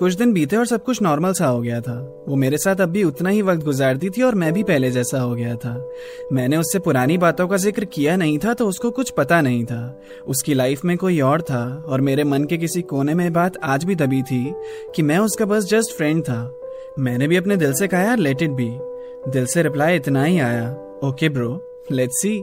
कुछ दिन बीते और सब कुछ नॉर्मल सा हो गया था। वो मेरे साथ अब भी उतना ही वक्त गुजारती थी और मैं भी पहले जैसा हो गया था। मैंने उससे पुरानी बातों का ज़िक्र किया नहीं था तो उसको कुछ पता नहीं था। उसकी लाइफ में कोई और था और मेरे मन के किसी कोने में बात आज भी दबी थी कि मैं उसका बस जस्ट फ्रेंड था। मैंने भी अपने दिल से कहा, यार लेट इट बी दिल से रिप्लाई इतना ही आया ओके ब्रो लेट्स सी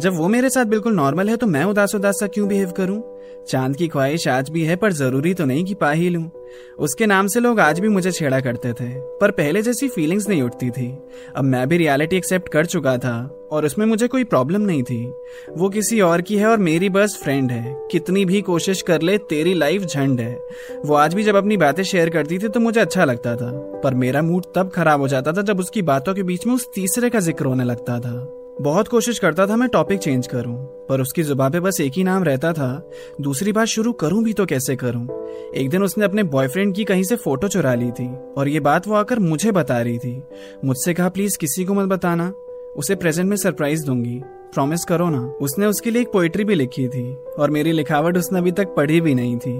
जब वो मेरे साथ बिल्कुल नॉर्मल है तो मैं उदास उदास सा क्यों बिहेव करूँ? चाँद की ख्वाहिश आज भी है, पर ज़रूरी तो नहीं कि पा ही लूँ। उसके नाम से लोग आज भी मुझे छेड़ा करते थे, पर पहले जैसी फीलिंग्स नहीं उठती थी। अब मैं भी रियलिटी एक्सेप्ट कर चुका था, और उसमें मुझे कोई प्रॉब्लम नहीं थी। वो किसी और की है, और मेरी बस फ्रेंड है। कितनी भी कोशिश कर ले, तेरी लाइफ झंड है। वो आज भी जब अपनी बातें शेयर करती थी तो मुझे अच्छा लगता था। पर मेरा मूड तब खराब हो जाता था, जब उसकी बातों के बीच में उस तीसरे का ज़िक्र होने लगता था। बहुत कोशिश करता था मैं टॉपिक चेंज करूँ, पर उसकी जुबा पे बस एक ही नाम रहता था, दूसरी बात शुरू करूँ भी तो कैसे करूँ? एक दिन उसने अपने बॉयफ्रेंड की कहीं से फ़ोटो चुरा ली थी, और ये बात वो आकर मुझे बता रही थी। मुझसे कहा प्लीज़ किसी को मत बताना, उसे प्रेजेंट में सरप्राइज़ दूँगी प्रॉमिस करो ना। उसने उसके लिए एक पोइट्री भी लिखी थी, और मेरी लिखावट उसने अभी तक पढ़ी भी नहीं थी।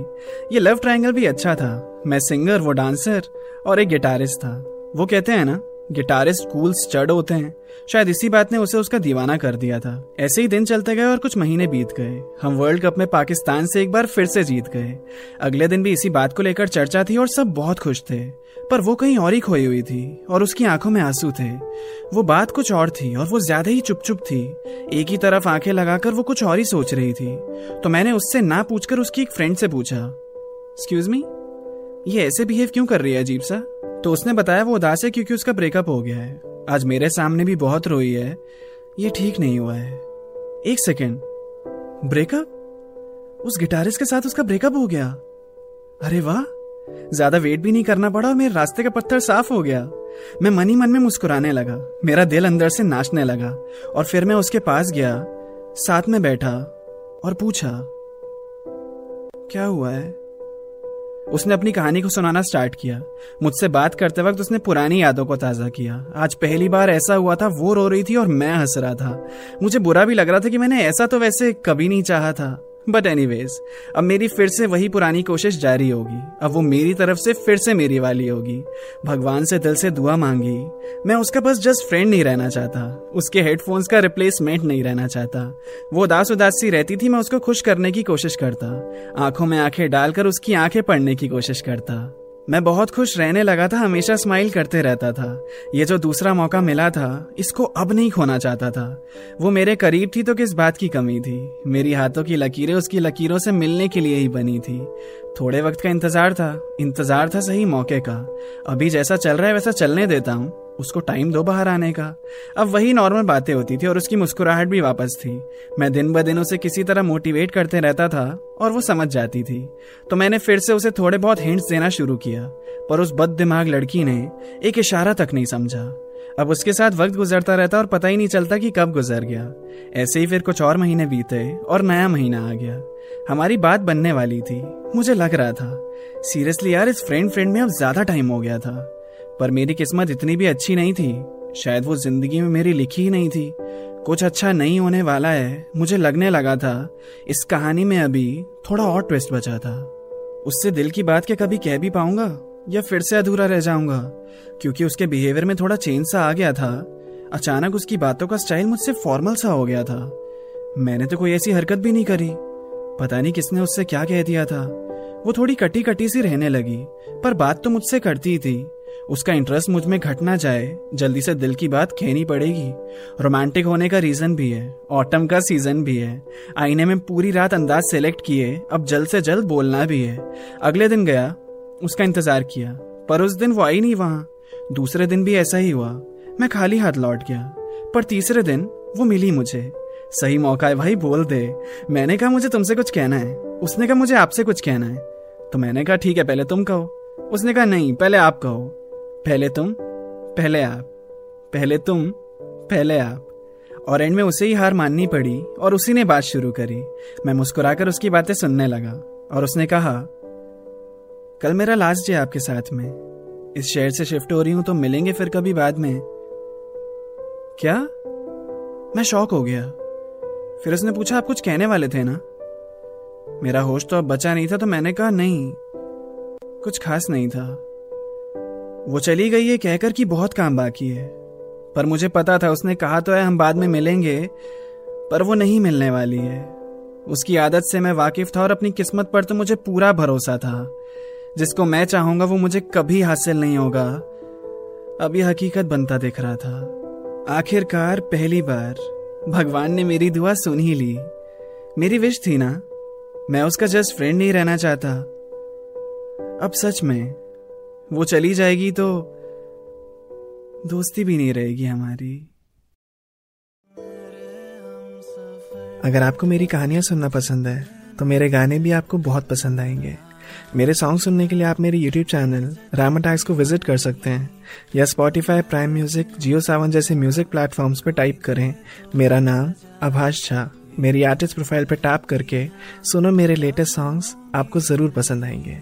ये लव ट्रायंगल भी अच्छा था, मैं सिंगर वो डांसर और एक गिटारिस्ट था। वो कहते हैं ना गिटारिस्ट कूल स्टड होते हैं। शायद इसी बात ने उसे उसका दीवाना कर दिया था। ऐसे ही दिन चलते गए और कुछ महीने बीत गए। हम वर्ल्ड कप में पाकिस्तान से एक बार फिर से जीत गए। अगले दिन भी इसी बात को लेकर चर्चा थी और सब बहुत खुश थे। पर वो कहीं और ही खोई हुई थी और उसकी आँखों में आँसू थे। वो बात कुछ और थी और वो ज़्यादा ही चुप चुप थी। एक ही तरफ़ आँखें लगाकर वो कुछ और ही सोच रही थी। तो मैंने उससे ना पूछकर उसकी एक फ्रेंड से पूछा एक्सक्यूज मी ये ऐसे बिहेव क्यों कर रही है अजीब सा? तो उसने बताया वो उदास है क्योंकि उसका ब्रेकअप हो गया है। आज मेरे सामने भी बहुत रोई है। ये ठीक नहीं हुआ है। एक सेकेंड ब्रेकअप उस गिटारिस्ट के साथ उसका ब्रेकअप हो गया? अरे वाह! ज़्यादा वेट भी नहीं करना पड़ा और मेरे रास्ते का पत्थर साफ़ हो गया। मैं मनी मन में मुस्कुराने लगा। मेरा दिल अंदर से नाचने लगा और फिर मैं उसके पास गया, साथ में बैठा और पूछा, क्या हुआ है? उसने अपनी कहानी को सुनाना स्टार्ट किया। मुझसे बात करते वक्त उसने पुरानी यादों को ताज़ा किया। आज पहली बार ऐसा हुआ था, वो रो रही थी और मैं हंस रहा था। मुझे बुरा भी लग रहा था कि मैंने ऐसा तो वैसे कभी नहीं चाहा था। बट एनीवेज अब मेरी फिर से वही पुरानी कोशिश जारी होगी। अब वो मेरी तरफ़ से फिर से मेरी वाली होगी। भगवान से दिल से दुआ मांगी। मैं उसका बस जस्ट फ्रेंड नहीं रहना चाहता। उसके हेडफोन्स का रिप्लेसमेंट नहीं रहना चाहता। वो उदास उदास सी रहती थी, मैं उसको खुश करने की कोशिश करता। आँखों में आँखें डालकर उसकी आँखें पढ़ने की कोशिश करता। मैं बहुत खुश रहने लगा था, हमेशा स्माइल करते रहता था। ये जो दूसरा मौका मिला था, इसको अब नहीं खोना चाहता था। वो मेरे करीब थी तो किस बात की कमी थी? मेरी हाथों की लकीरें उसकी लकीरों से मिलने के लिए ही बनी थी। थोड़े वक्त का इंतज़ार था इंतज़ार था सही मौके का। अभी जैसा चल रहा है, वैसा चलने देता हूँ। उसको टाइम दो बाहर आने का। अब वही नॉर्मल बातें होती थी और उसकी मुस्कुराहट भी वापस थी। मैं दिन ब दिन उसे किसी तरह मोटिवेट करते रहता था और वो समझ जाती थी। तो मैंने फिर से उसे थोड़े बहुत हिंट्स देना शुरू किया, पर उस बद दिमाग लड़की ने एक इशारा तक नहीं समझा। अब उसके साथ वक्त गुजरता रहता और पता ही नहीं चलता कि कब गुजर गया। ऐसे ही फिर कुछ और महीने बीते और नया महीना आ गया। हमारी बात बनने वाली थी। मुझे लग रहा था, सीरियसली यार, इस फ्रेंड फ्रेंड में अब ज़्यादा टाइम हो गया था। पर मेरी किस्मत इतनी भी अच्छी नहीं थी। शायद वो ज़िंदगी में मेरी लिखी ही नहीं थी। कुछ अच्छा नहीं होने वाला है, मुझे लगने लगा था। इस कहानी में अभी थोड़ा और ट्विस्ट बचा था। उससे दिल की बात क्या कभी कह भी पाऊँगा, या फिर से अधूरा रह जाऊँगा, क्योंकि उसके बिहेवियर में थोड़ा चेंज सा आ गया था। अचानक उसकी बातों का स्टाइल मुझसे फॉर्मल सा हो गया था। मैंने तो कोई ऐसी हरकत भी नहीं करी। पता नहीं किसने उससे क्या कह दिया था। वो थोड़ी कटी कटी सी रहने लगी, पर बात तो मुझसे करती थी। उसका इंटरेस्ट मुझमें घट ना जाए। जल्दी से दिल की बात कहनी पड़ेगी। रोमांटिक होने का रीजन भी है। ऑटम का सीज़न भी है। आईने में पूरी रात अंदाज सेलेक्ट किए। अब जल्द से जल्द बोलना भी है। अगले दिन गया। उसका इंतज़ार किया। पर उस दिन वो आई नहीं वहाँ। दूसरे दिन भी ऐसा ही हुआ। मैं खाली हाथ लौट गया। पर तीसरे दिन वो मिली मुझे। सही मौका है भाई, बोल दे। मैंने कहा, मुझे तुमसे कुछ कहना है। उसने कहा, मुझे आपसे कुछ कहना है। तो मैंने कहा, ठीक है, पहले तुम कहो। उसने कहा, नहीं, पहले आप कहो। पहले तुम, पहले आप, पहले तुम, पहले आप। और एंड में उसे ही हार माननी पड़ी, और उसी ने बात शुरू करी। मैं मुस्कुराकर उसकी बातें सुनने लगा, और उसने कहा, कल मेरा लास्ट डे आपके साथ में। इस शहर से शिफ्ट हो रही हूँ तो मिलेंगे फिर कभी बाद में। क्या? मैं शौक हो गया। फिर उसने पूछा, आप कुछ कहने वाले थे ना? मेरा होश तो अब बचा नहीं था तो मैंने कहा, नहीं, कुछ खास नहीं था। वो चली गई है कहकर कि बहुत काम बाकी है। पर मुझे पता था, उसने कहा तो है, हम बाद में मिलेंगे, पर वो नहीं मिलने वाली है। उसकी आदत से मैं वाकिफ था और अपनी किस्मत पर तो मुझे पूरा भरोसा था। जिसको मैं चाहूँगा, वो मुझे कभी हासिल नहीं होगा। अब यह हकीकत बनता दिख रहा था। आखिरकार पहली बार भगवान ने मेरी दुआ सुन ही ली। मेरी विश थी ना? मैं उसका जस्ट फ्रेंड नहीं रहना चाहता। अब सच में वो चली जाएगी तो दोस्ती भी नहीं रहेगी हमारी। अगर आपको मेरी कहानियाँ सुनना पसंद है तो मेरे गाने भी आपको बहुत पसंद आएँगे। मेरे सॉन्ग सुनने के लिए आप मेरे यूट्यूब चैनल रामाटैक्स को विज़िट कर सकते हैं, या Spotify Prime music Jio Saavn जैसे म्यूज़िक प्लेटफॉर्म्स पर टाइप करें। मेरा नाम आभाष झा मेरी आर्टिस्ट प्रोफ़ाइल पर टैप करके सुनो मेरे लेटेस्ट सॉन्ग्स आपको ज़रूर पसंद आएँगे।